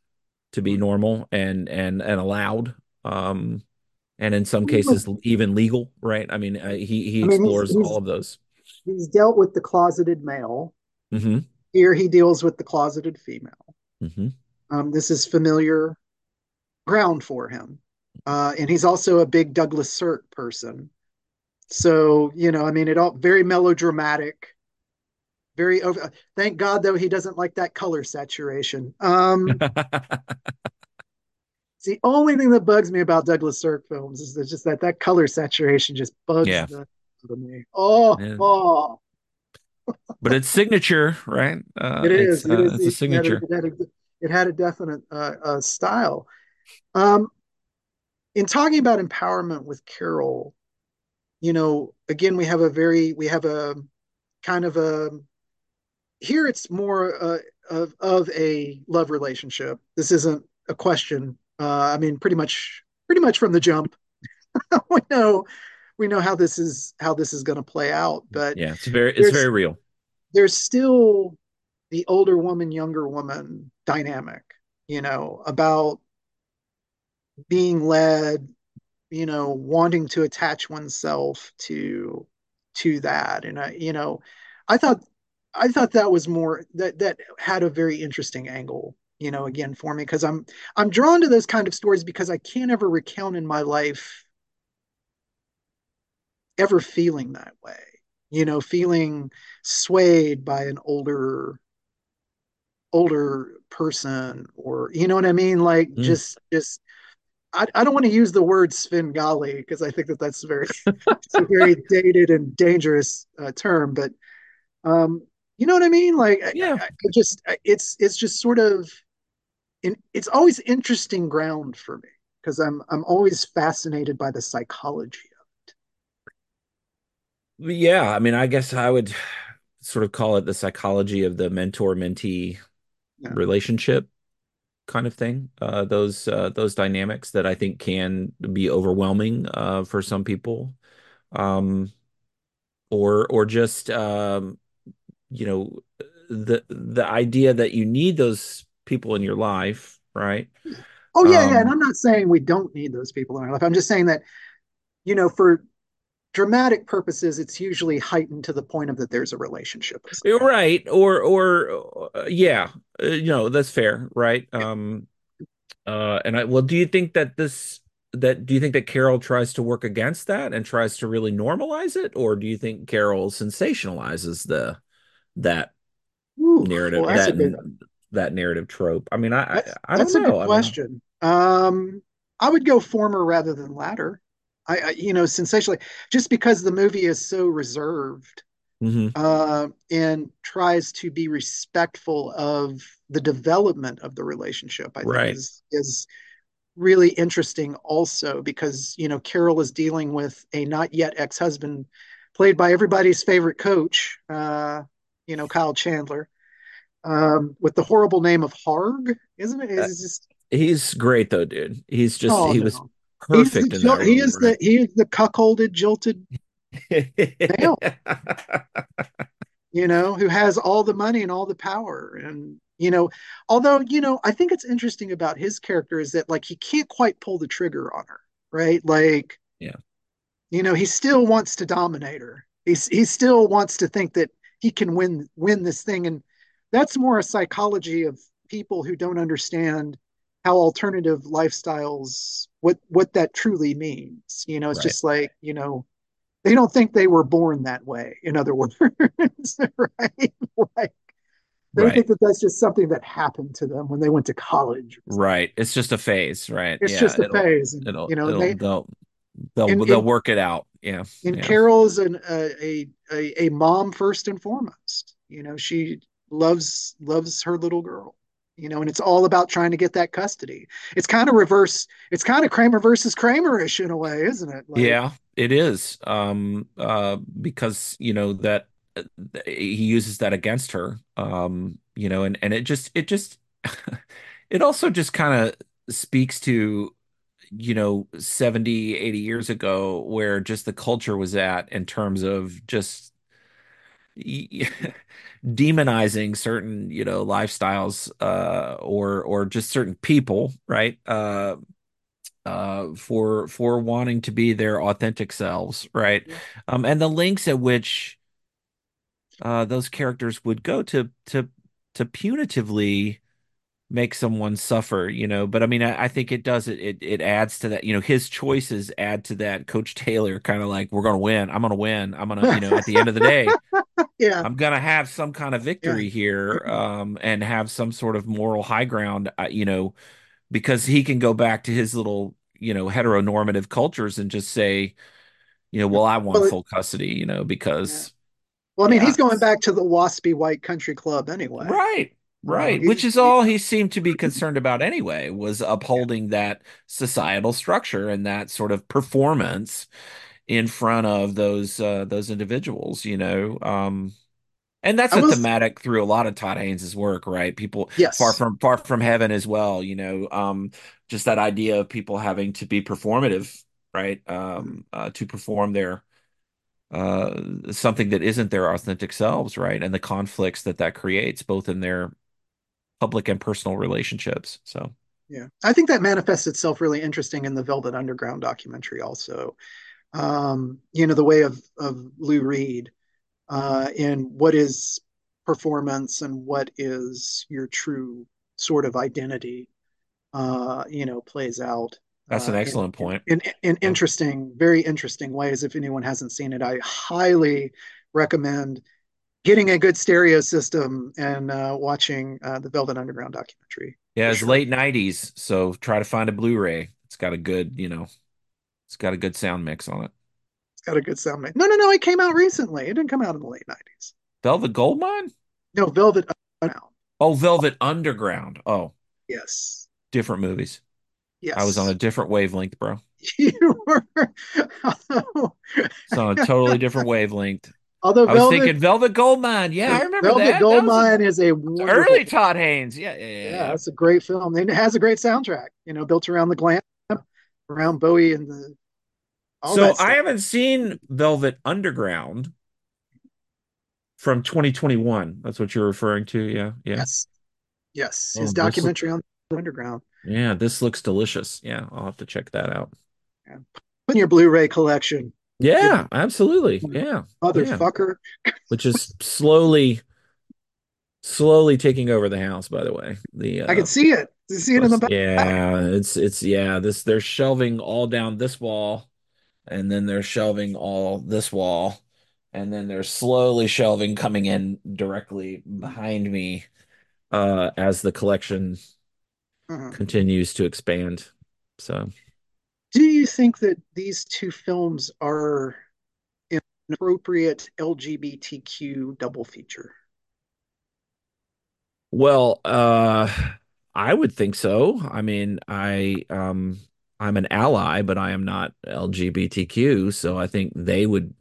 to be normal and and and allowed. Um and in some cases even legal, right? I mean, uh, he he I mean, he's explores all of those. he's dealt with the closeted male. hmm Here he deals with the closeted female. hmm Um, this is familiar ground for him. Uh, and he's also a big Douglas Sirk person. So, you know, I mean, it all very melodramatic, very over. Thank God, though, he doesn't like that color saturation. Um, it's the only thing that bugs me about Douglas Sirk films is that just that that color saturation just bugs Yeah. the out of me. Oh, Yeah. oh, But it's signature, right? Uh, it it's is. Uh, is. it's a It had a, signature. it had a, it had a definite uh, uh, style. Um, in talking about empowerment with Carol, you know, again, we have a very, we have a kind of a, here it's more uh, of, of a love relationship. This isn't a question. Uh, I mean, pretty much, pretty much from the jump, we know, we know how this is, how this is going to play out, but Yeah, it's very it's very real. there's still the older woman, younger woman dynamic, you know, about being led, you know, wanting to attach oneself to to that. And I, you know, I thought I thought that was more that that had a very interesting angle, you know, again for me because I'm I'm drawn to those kind of stories because I can't ever recount in my life ever feeling that way. You know, feeling swayed by an older older person or you know what I mean? Like Mm. just just I, I don't want to use the word Svengali because I think that that's very a very dated and dangerous uh, term, but um, you know what I mean? Like Yeah. I, I just it's it's just sort of in, it's always interesting ground for me because I'm I'm always fascinated by the psychology of it. Yeah, I mean, I guess I would sort of call it the psychology of the mentor-mentee. Yeah. relationship kind of thing. Uh, those uh, those dynamics that I think can be overwhelming uh, for some people. Um, or or just um, you know the the idea that you need those people in your life, right? Oh yeah, yeah. And Um, I'm not saying we don't need those people in our life. I'm just saying that, you know, for dramatic purposes, it's usually heightened to the point of that there's a relationship right, or or uh, yeah, uh, you know that's fair, right? Yeah. Um, uh, and I well, do you think that this that do you think that Carol tries to work against that and tries to really normalize it, or do you think Carol sensationalizes the that Ooh, well, narrative a that that narrative trope? I mean, I that's I, I don't that's a good. I question. Um, I would go former rather than latter. I, I you know, sensationally, just because the movie is so reserved hmm uh, and tries to be respectful of the development of the relationship, I think is is really interesting also because you know Carol is dealing with a not yet ex-husband played by everybody's favorite coach, uh, you know Kyle Chandler, um, with the horrible name of Harge, isn't it? Uh, It's just he's great though, dude. He's just oh he was no, he's perfect in the that he is the he is the cuckolded, jilted male, you know, who has all the money and all the power and. You know, although, you know, I think it's interesting about his character is that like he can't quite pull the trigger on her, right? Like Yeah, You know, he still wants to dominate her. He's he still wants to think that he can win win this thing, and that's more a psychology of people who don't understand how alternative lifestyles what what that truly means. You know, it's right, just like you know they don't think they were born that way. In other words, right? Like they right, think that that's just something that happened to them when they went to college. right. It's just a phase, right? It's Yeah, just a it'll phase, and it'll you know, they they'll they'll in they'll in work it out. Yeah, and yeah, Carol is an, a, a a mom first and foremost. You know, she loves loves her little girl. You know, and it's all about trying to get that custody. It's kind of reverse. It's kind of Kramer versus Kramerish in a way, isn't it? Like, yeah. It is. Um, uh, because you know that uh, he uses that against her. Um, you know, and and it just it just it also just kind of speaks to you know 70 80 years ago where just the culture was at in terms of just demonizing certain you know lifestyles uh or or just certain people right? Uh uh for for wanting to be their authentic selves right? Yeah, um and the links at which uh those characters would go to to to punitively make someone suffer, you know. But I mean, I, I think it does it, it it adds to that, you know, his choices add to that. Coach Taylor kind of like, we're gonna win. I'm gonna win. I'm gonna, you know, at the end of the day, yeah, I'm gonna have some kind of yeah. victory here, um, and have some sort of moral high ground, uh, you know, because he can go back to his little, you know, heteronormative cultures and just say, you know, well, I want Well, full custody, you know, yeah. because Well, I mean, yeah, he's going back to the waspy white country club anyway. Right, right. Which is all he seemed to be concerned about anyway, was upholding that societal structure and that sort of performance in front of those uh those individuals, you know. Um and that's a was thematic through a lot of Todd Haynes's work, right? People far from far from heaven as well, you know. Um just that idea of people having to be performative, right? Um uh, to perform their uh something that isn't their authentic selves, right? And the conflicts that that creates both in their public and personal relationships. So Yeah, I think that manifests itself really interesting in the Velvet Underground documentary. Also, um, you know, the way of of Lou Reed uh, in what is performance and what is your true sort of identity, uh, you know, plays out that's an uh, in, excellent point. in in Yeah. interesting, very interesting ways. If anyone hasn't seen it, I highly recommend getting a good stereo system and uh, watching uh, the Velvet Underground documentary Yeah, it's sure. late 90s, so try to find a Blu-ray. It's got a good, you know, it's got a good sound mix on it. It's got a good sound mix. No, no, no. It came out recently. It didn't come out in the late 90s. Velvet Goldmine? No, Velvet Underground. Oh, Velvet Underground. Oh, Yes. different movies. Yes. I was on a different wavelength, bro. You were. It's on a totally different wavelength. Although I was Velvet thinking Velvet Goldmine. Yeah, I remember Velvet that. That a Goldmine is a early. Todd Haynes. Yeah, yeah, yeah, Yeah, it's a great film. And it has a great soundtrack, you know, built around the glam, around Bowie and the So I haven't seen Velvet Underground. from 2021. That's what you're referring to. Yeah, yeah. Yes, yes, Oh, his this look, documentary on the underground. yeah, this looks delicious. Yeah, I'll have to check that out. Yeah. Put in your Blu-ray collection, Yeah, absolutely. Yeah, yeah. motherfucker. Which is slowly, slowly taking over the house, by the way. The I can uh see it. You see it in the back. yeah, it's it's yeah, this they're shelving all down this wall, and then they're shelving all this wall, and then they're slowly shelving coming in directly behind me uh as the collection Uh-huh. continues to expand. So Do you think that these two films are an appropriate LGBTQ double feature? Well, uh, I would think so. I mean, I um I'm an ally, but I am not LGBTQ, so I think they would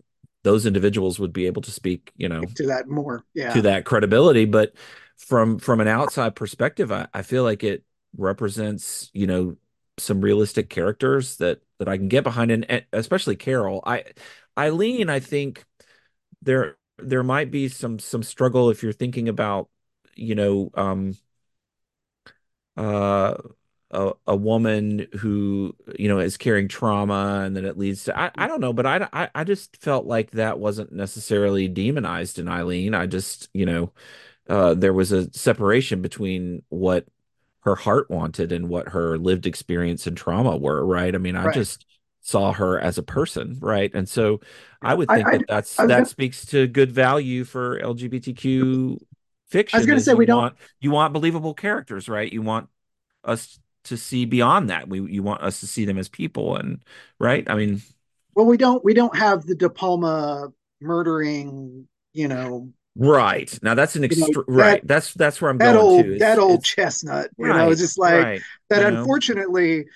those individuals would be able to speak, you know, To that more, yeah, to that credibility. But from from an outside perspective, I, I feel like it represents, you know, some realistic characters that that I can get behind, and especially Carol. I Eileen, I think there there might be some some struggle if you're thinking about, you know, um uh a, a woman who you know is carrying trauma and then it leads to I, I don't know but I, I I just felt like that wasn't necessarily demonized in Eileen I just you know uh there was a separation between what her heart wanted and what her lived experience and trauma were right I mean I right. just saw her as a person right and so I would think I, that that's I that gonna, speaks to good value for LGBTQ fiction I was gonna say you we don't. want you want believable characters right you want us to see beyond that. We you want us to see them as people and right? I mean, Well, we don't. We don't have the De Palma murdering. You know, right. Now that's an you know right. That's that's where I'm that going to. old that old it's chestnut. You know, right, just like right. that. Unfortunately,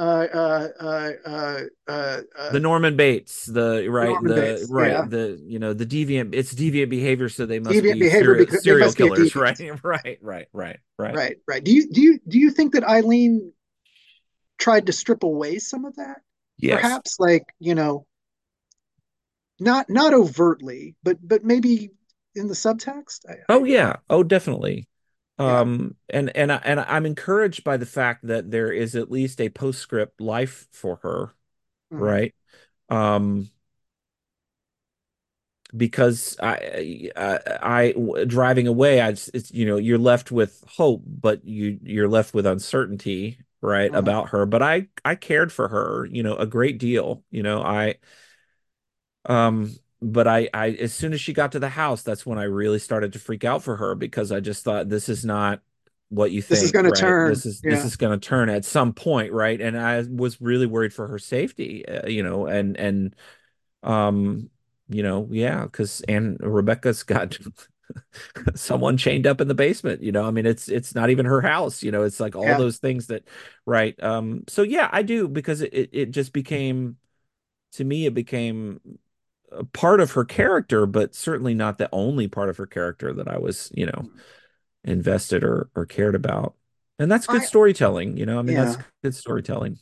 uh, uh, uh, uh, uh, the Norman Bates, the right, Norman the Bates. right, Yeah, the you know, the deviant it's deviant behavior, so they must deviant be behavior serial because serial killers, right? Right, right, right, right. Right, right. Do you do you do you think that Eileen tried to strip away some of that? Yes. Perhaps, like you know, not not overtly, but but maybe in the subtext. I, I Oh yeah. Oh, definitely. yeah. Um, and and I, and I'm encouraged by the fact that there is at least a postscript life for her, Mhm. right? Um, because I, I, I driving away, I, it's, you know, you're left with hope, but you, you're left with uncertainty, right, Mhm. about her. But I, I cared for her, you know, a great deal. You know, I, um, but I, I, as soon as she got to the house, that's when I really started to freak out for her because I just thought this is not what you think. This is going to right? turn. This is, this is going to turn at some point, right? And I was really worried for her safety, uh, you know, and, and, um, you know, yeah, because and Rebecca's got someone chained up in the basement, you know. I mean, it's it's not even her house, you know, it's like all yeah. those things that right. Um, so yeah, I do because it it just became to me it became a part of her character, but certainly not the only part of her character that I was, you know, invested or or cared about. And that's good I storytelling, you know. I mean, that's good storytelling.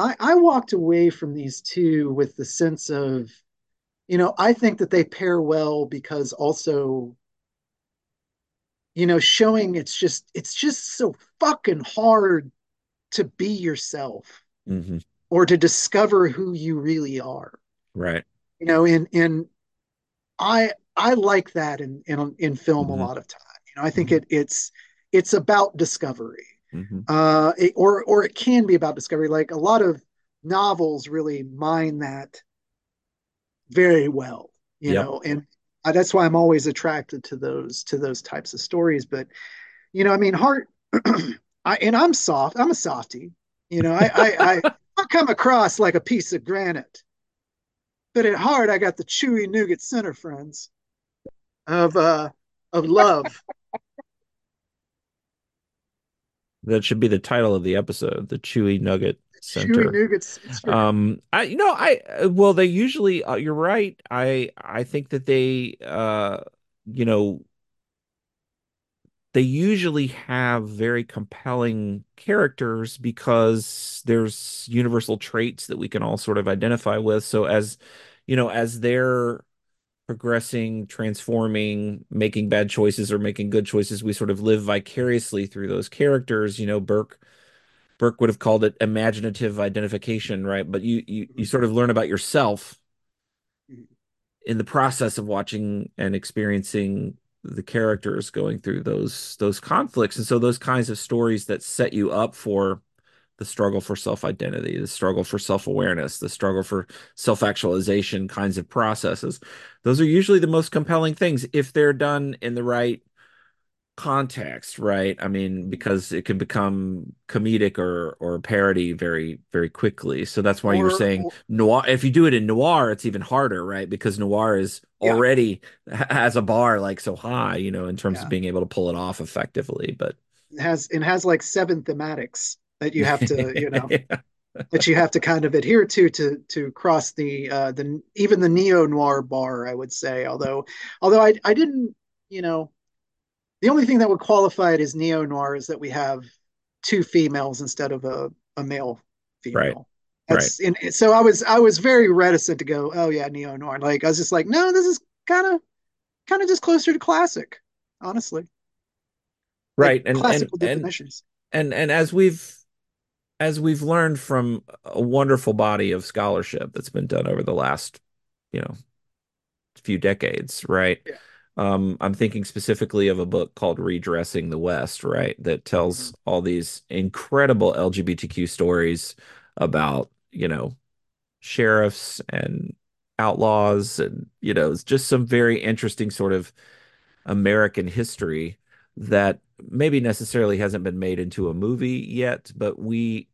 I I walked away from these two with the sense of you know I think that they pair well because also you know showing it's just it's just so fucking hard to be yourself hmm or to discover who you really are. Right. You know, in in I I like that in in in film a hmm lot of time. You know, I think hmm it it's it's about discovery. hmm Uh it, or or it can be about discovery. Like a lot of novels really mine that very well, you Yep. know, and I, that's why I'm always attracted to those to those types of stories. But you know, I mean, heart. I and I'm soft. I'm a softie. You know, I I I, I come across like a piece of granite, but at heart, I got the chewy nougat center friends of uh of love. That should be the title of the episode, the Chewy Nugget Chewy Center. Um, I, you know, I, uh, well, they usually, uh, you're right. I, I think that they, uh, you know, they usually have very compelling characters because there's universal traits that we can all sort of identify with. So as, you know, as they're progressing, transforming, making bad choices or making good choices. We sort of live vicariously through those characters. You know, Burke Burke would have called it imaginative identification, right? But you you you mm-hmm. sort of learn about yourself mm-hmm. in the process of watching and experiencing the characters going through those those conflicts. And so those kinds of stories that set you up for the struggle for self-identity, the struggle for self-awareness, the struggle for self-actualization kinds of processes. Those are usually the most compelling things if they're done in the right context, right? I mean, because it can become comedic or or parody very very quickly. So that's why you were saying noir. If you do it in noir, it's even harder, right? Because noir is yeah, already has a bar like so high, you know, in terms of being able to pull it off effectively. But it has it has like seven thematics that you have to, you know, yeah, that you have to kind of adhere to to to cross the uh the even the neo noir bar, I would say. Although although I I didn't, you know, the only thing that would qualify it as neo noir is that we have two females instead of a, a male female. right. That's in so I was I was very reticent to go, oh yeah, neo noir. Like I was just like, no, this is kind of kind of just closer to classic, honestly. Right. And and classical and definitions. and and as we've as we've learned from a wonderful body of scholarship that's been done over the last, you know, few decades, right? Yeah. Um, I'm thinking specifically of a book called Redressing the West, right? That tells all these incredible LGBTQ stories about, you know, sheriffs and outlaws and, you know, it's just some very interesting sort of American history that maybe necessarily hasn't been made into a movie yet, but we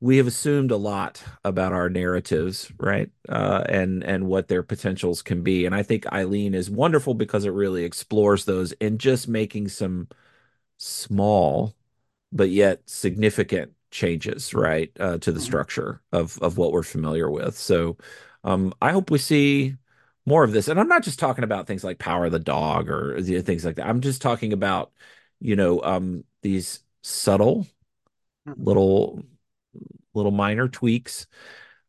we have assumed a lot about our narratives, right? Uh, and and what their potentials can be. And I think Eileen is wonderful because it really explores those and just making some small but yet significant changes, right, uh, to the Mhm. structure of of what we're familiar with. So um, I hope we see more of this. And I'm not just talking about things like Power of the Dog or you know, things like that. I'm just talking about, you know, um, these subtle Mhm. little little minor tweaks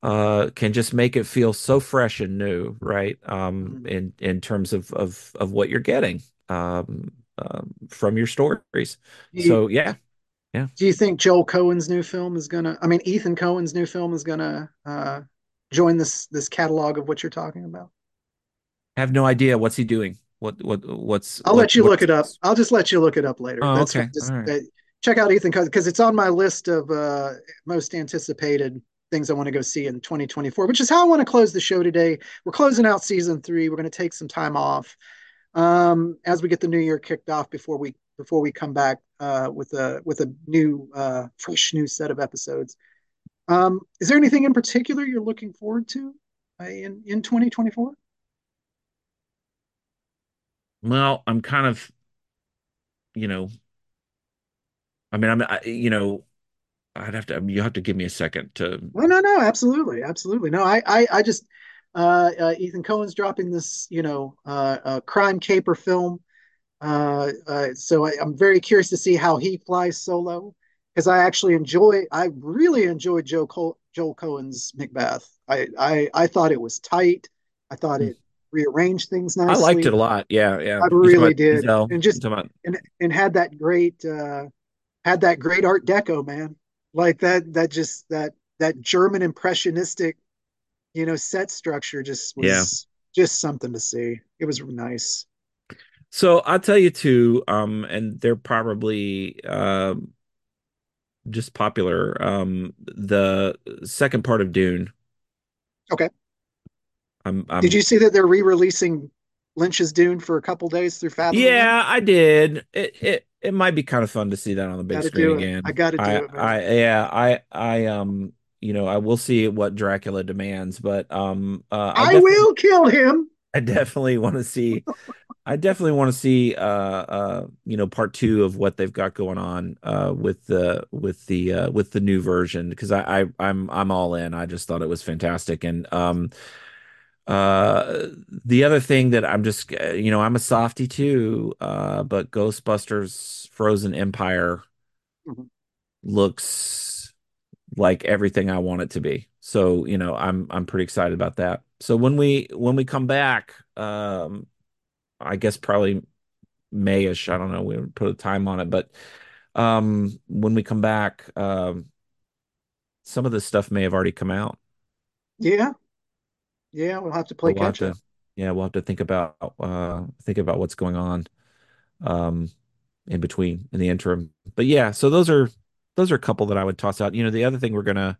uh, can just make it feel so fresh and new, right? Um, Mhm. in in terms of of of what you're getting um, um, from your stories. So yeah, yeah. do you think Joel Coen's new film is gonna? I mean, Ethan Coen's new film is gonna uh, join this this catalog of what you're talking about? I have no idea what's he doing. What what what's I'll what let you look it up. I'll just let you look it up later. Oh, That's okay. Just right. uh, check out Ethan because it's on my list of uh, most anticipated things I want to go see in 2024, which is how I want to close the show today. We're closing out season three. We're going to take some time off um, as we get the new year kicked off before we before we come back uh, with a with a new uh, fresh new set of episodes. Um, is there anything in particular you're looking forward to uh, in in 2024? Well, I'm kind of, you know, I mean, I'm, I, you know, I'd have to, you have to give me a second to, No, no, no, absolutely, absolutely. No, I, I, I just, uh, uh, Ethan Coen's dropping this, you know, uh, uh, crime caper film. Uh, uh, so I, I'm very curious to see how he flies solo because I actually enjoy, I really enjoyed Joe Cole, Joel Coen's Macbeth. I, I, I thought it was tight. I thought it rearranged things nicely. I liked it a lot. Yeah. Yeah. I really about did, and just about, and and had that great, uh, had that great Art Deco, man. Like that, that just that that German impressionistic you know, set structure just yeah. was just something to see. It was nice. So I'll tell you too, um, and they're probably, um, just popular. Um, the second part of Dune. Okay. I'm, Did I'm you see that they're re-releasing Lynch's Dune for a couple days through Fathom? Yeah, I did. It it it might be kind of fun to see that on the big Got to screen again. I got to I do it, man. I yeah, I I um you know, I will see what Dracula demands, but um uh I I will kill him. I definitely want to see I definitely want to see uh uh you know part 2 of what they've got going on uh with the with the uh with the new version because I, I I'm I'm all in. I just thought it was fantastic and um uh, the other thing that I'm just, uh, you know, I'm a softie too, uh, but Ghostbusters Frozen Empire Mhm. looks like everything I want it to be. So, you know, I'm I'm pretty excited about that. So when we when we come back, um, I guess probably Mayish. I don't know. We put a time on it, but um, when we come back, um, some of this stuff may have already come out. Yeah, yeah, we'll have to play we'll catch to, up. yeah, we'll have to think about uh think about what's going on um in between in the interim. But yeah, so those are those are a couple that I would toss out. You know, the other thing we're gonna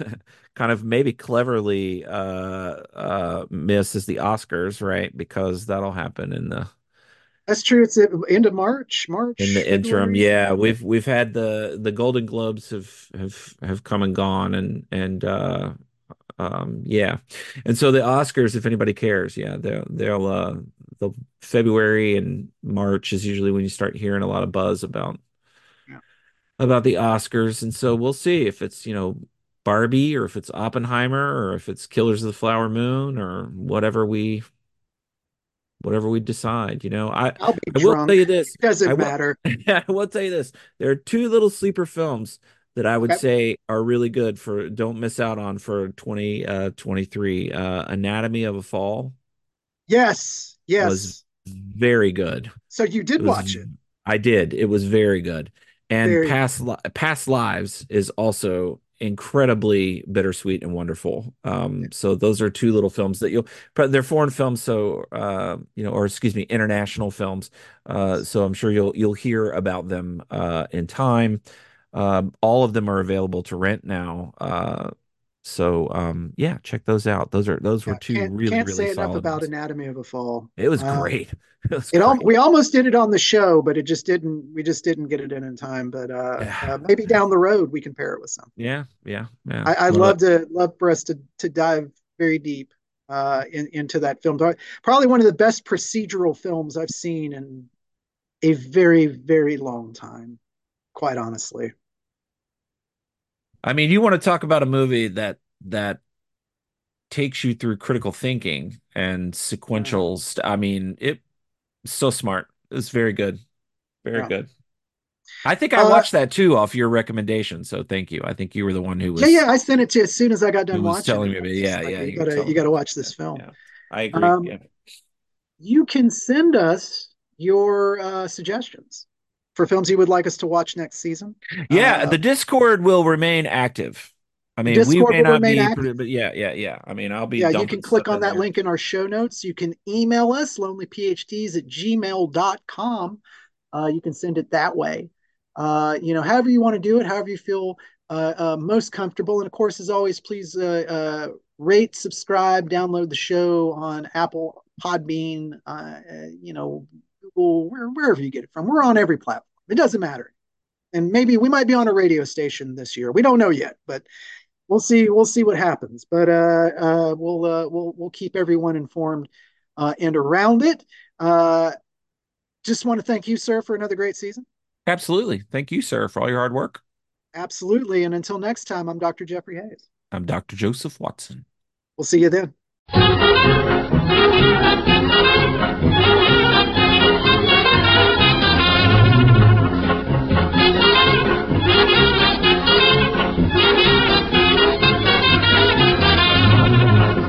kind of maybe cleverly uh uh miss is the Oscars, right? Because that'll happen in the That's true. It's at end of March, March in the interim. February. Yeah, we've we've had the the Golden Globes have have have come and gone and and uh Um, yeah. And so the Oscars, if anybody cares, yeah, they'll they'll uh they'll February and March is usually when you start hearing a lot of buzz about Yeah. about the Oscars. And so we'll see if it's, you know, Barbie or if it's Oppenheimer or if it's Killers of the Flower Moon or whatever we whatever we decide, you know. I I'll be I will tell you this. It doesn't will matter. I will tell you this. There are two little sleeper films that I would Okay. say are really good for don't miss out on for 20 uh Uh Anatomy of a Fall Yes, was yes. very good. So you It did was watch it. I did. It was very good. And Very Past Li- Past Lives is also incredibly bittersweet and wonderful. yeah, Um, so those are two little films that you'll. They're foreign films, so uh, you know, or excuse me, international films. Uh, so I'm sure you'll you'll hear about them uh, in time. Um, all of them are available to rent now. So um, yeah, check those out. Those are those were Yeah, two can't really can't really say enough about ones. Anatomy of a Fall. It was Uh, great. It was it all we almost did it on the show, but it just didn't. We just didn't get it in in time. But uh, Yeah, uh, maybe down the road we can pair it with something. yeah, yeah. yeah. I, I'd One love to love for us to to dive very deep uh, in, into that film. Probably one of the best procedural films I've seen in a very very long time. Quite honestly, I mean, you want to talk about a movie that that takes you through critical thinking and yeah, sequential st I mean, it so smart. It's very good. Very yeah. good. I think I Uh, watched that too off your recommendation, so thank you. I think you were the one who was. yeah, yeah. I sent it to you as soon as I got done watching telling it. me I about was just yeah, like, yeah, you you gotta you gotta watch this film. Yeah. I agree. Um, Yeah. you can send us your uh, suggestions for films you would like us to watch next season. Yeah, Uh, the Discord will remain active. I mean, we Discord may will not be, active. but yeah, yeah, yeah. I mean, I'll be Yeah, you can click on that there. link in our show notes. You can email us, lonelyphds at gmail.com. Uh, you can send it that way. Uh, you know, however you want to do it, however you feel uh, uh, most comfortable. And of course, as always, please uh, uh, rate, subscribe, download the show on Apple, Podbean, uh, you know, Google, where, wherever you get it from. We're on every platform. It doesn't matter. And maybe we might be on a radio station this year. We don't know yet, but we'll see. We'll see what happens. But uh, uh, we'll uh, we'll we'll keep everyone informed uh, and around it. Uh, just want to thank you, sir, for another great season. Absolutely. Thank you, sir, for all your hard work. Absolutely. And until next time, I'm Dr. Jeffrey Hayes. I'm Dr. Joseph Watson. We'll see you then.